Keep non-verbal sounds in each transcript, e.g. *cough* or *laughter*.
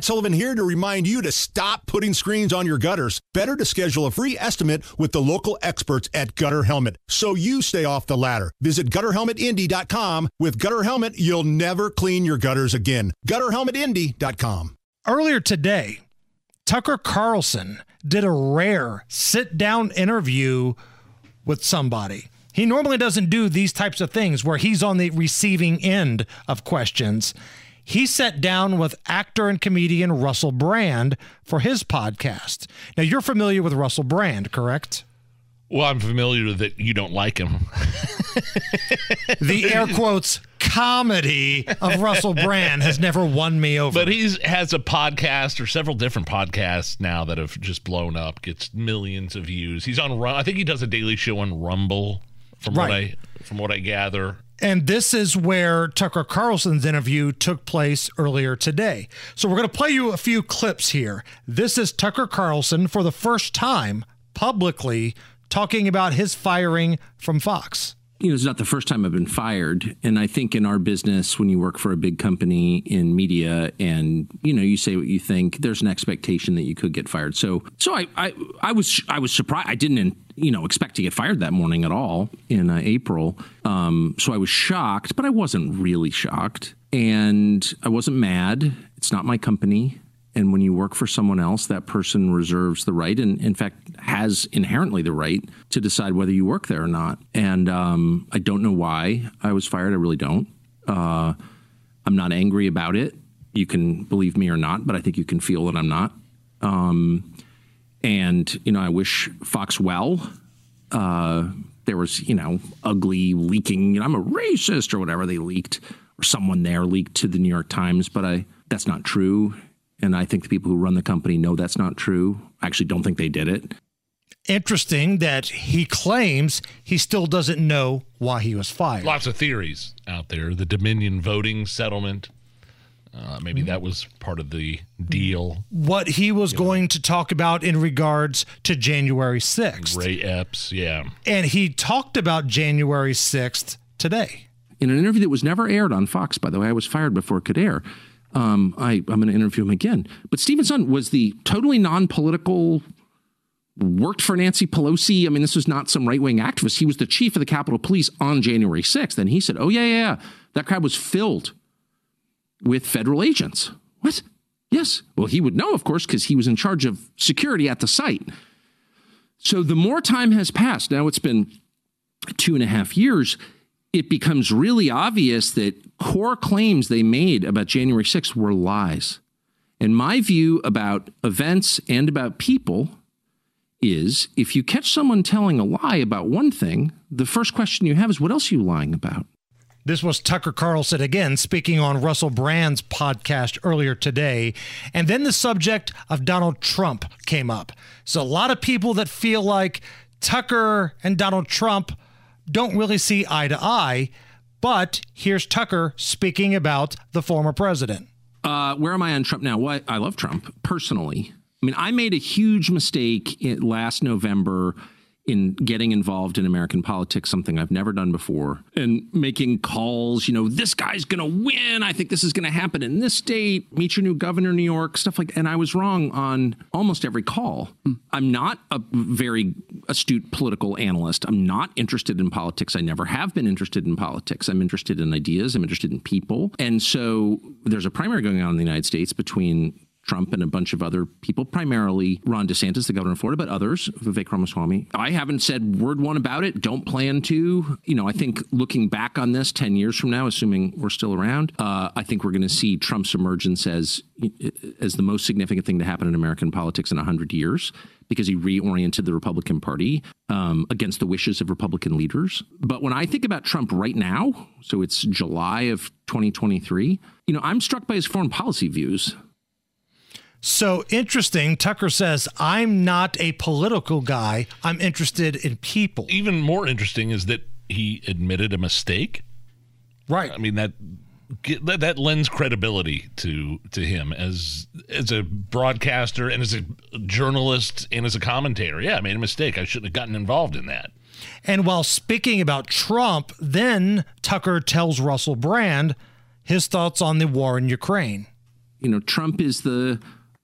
Matt Sullivan here to remind you to stop putting screens on your gutters. Better to schedule a free estimate with the local experts at Gutter Helmet so you stay off the ladder. Visit gutterhelmetindy.com. With Gutter Helmet, you'll never clean your gutters again. Gutterhelmetindy.com. Earlier today, Tucker Carlson did a rare sit down interview with somebody. He normally doesn't do these types of things where he's on the receiving end of questions. He sat down with actor and comedian Russell Brand for his podcast. Now, you're familiar with Russell Brand, correct? Well, I'm familiar with that you don't like him. *laughs* the air quotes comedy of Russell Brand has never won me over. But he has a podcast or several different podcasts now that have just blown up, gets millions of views. He's on I think he does a daily show on Rumble from right. what I from what I gather. And this is where Tucker Carlson's interview took place earlier today. So we're going to play you a few clips here. This is Tucker Carlson for the first time publicly talking about his firing from Fox you know, it's not the first time I've been fired. And I think in our business, when you work for a big company in media and, you know, you say what you think, there's an expectation that you could get fired. So, so I, I, I was, I was surprised. I didn't, you know, expect to get fired that morning at all in uh, April. Um, so I was shocked, but I wasn't really shocked. And I wasn't mad. It's not my company. And when you work for someone else, that person reserves the right, and in fact, has inherently the right to decide whether you work there or not. And um, I don't know why I was fired. I really don't. Uh, I'm not angry about it. You can believe me or not, but I think you can feel that I'm not. Um, and, you know, I wish Fox well. Uh, there was, you know, ugly leaking. You know, I'm a racist or whatever they leaked, or someone there leaked to the New York Times, but I that's not true. And I think the people who run the company know that's not true. I actually don't think they did it. Interesting that he claims he still doesn't know why he was fired. Lots of theories out there. The Dominion voting settlement. Uh, maybe that was part of the deal. What he was going know. to talk about in regards to January 6th. Ray Epps, yeah. And he talked about January 6th today. In an interview that was never aired on Fox, by the way, I was fired before it could air. Um, I, I'm going to interview him again. But Steven Sund was the totally non political, worked for Nancy Pelosi. I mean, this was not some right wing activist. He was the chief of the Capitol Police on January 6th. And he said, Oh, yeah, yeah, yeah. That crowd was filled with federal agents. What? Yes. Well, he would know, of course, because he was in charge of security at the site. So the more time has passed, now it's been two and a half years it becomes really obvious that core claims they made about January 6th were lies. And my view about events and about people is if you catch someone telling a lie about one thing, the first question you have is, what else are you lying about? This was Tucker Carlson again speaking on Russell Brand's podcast earlier today. And then the subject of Donald Trump came up. So, a lot of people that feel like Tucker and Donald Trump don't really see eye to eye. But here's Tucker speaking about the former president. Uh, where am I on Trump now? Well, I love Trump personally. I mean, I made a huge mistake last November in getting involved in American politics, something I've never done before, and making calls, you know, this guy's going to win. I think this is going to happen in this state. Meet your new governor, New York, stuff like And I was wrong on almost every call. I'm not a very astute political analyst. I'm not interested in politics. I never have been interested in politics. I'm interested in ideas. I'm interested in people. And so there's a primary going on in the United States between Trump and a bunch of other people, primarily Ron DeSantis, the governor of Florida, but others, Vivek Ramaswamy. I haven't said word one about it. Don't plan to. You know, I think looking back on this 10 years from now, assuming we're still around, uh, I think we're going to see Trump's emergence as, as the most significant thing to happen in American politics in 100 years because he reoriented the Republican Party um, against the wishes of Republican leaders. But when I think about Trump right now, so it's July of 2023, you know, I'm struck by his foreign policy views. So interesting. Tucker says, I'm not a political guy. I'm interested in people. Even more interesting is that he admitted a mistake. Right. I mean, that that, that lends credibility to to him as as a broadcaster and as a journalist and as a commentator. Yeah, I made a mistake. I shouldn't have gotten involved in that. And while speaking about Trump, then Tucker tells Russell Brand his thoughts on the war in Ukraine. you know, Trump is the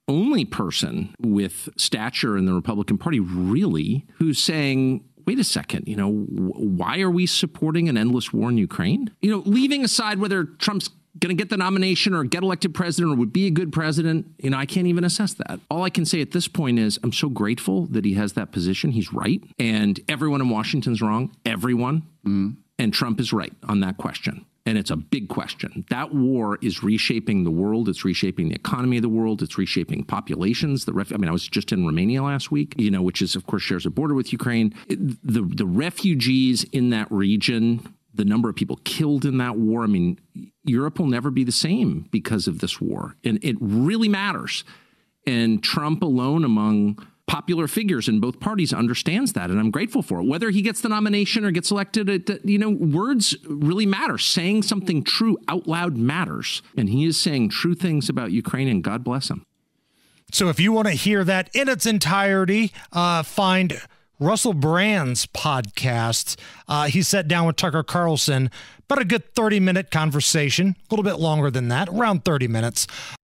only person with stature in the Republican Party, really, who's saying, wait a second, you know, why are we supporting an endless war in Ukraine? You know, leaving aside whether Trump's going to get the nomination or get elected president or would be a good president, you know, I can't even assess that. All I can say at this point is I'm so grateful that he has that position. He's right. And everyone in Washington's wrong. Everyone. Mm. And Trump is right on that question. And it's a big question. That war is reshaping the world. It's reshaping the economy of the world. It's reshaping populations. The ref- I mean, I was just in Romania last week, you know, which is, of course, shares a border with Ukraine. The, the refugees in that region, the number of people killed in that war, I mean, Europe will never be the same because of this war. And it really matters. And Trump alone among popular figures in both parties understands that, and I'm grateful for it. Whether he gets the nomination or gets elected, it, you know, words really matter. Saying something true out loud matters, and he is saying true things about Ukraine, and God bless him. So, if you want to hear that in its entirety, uh, find Russell Brand's podcast. Uh, he sat down with Tucker Carlson, about a good 30 minute conversation, a little bit longer than that, around 30 minutes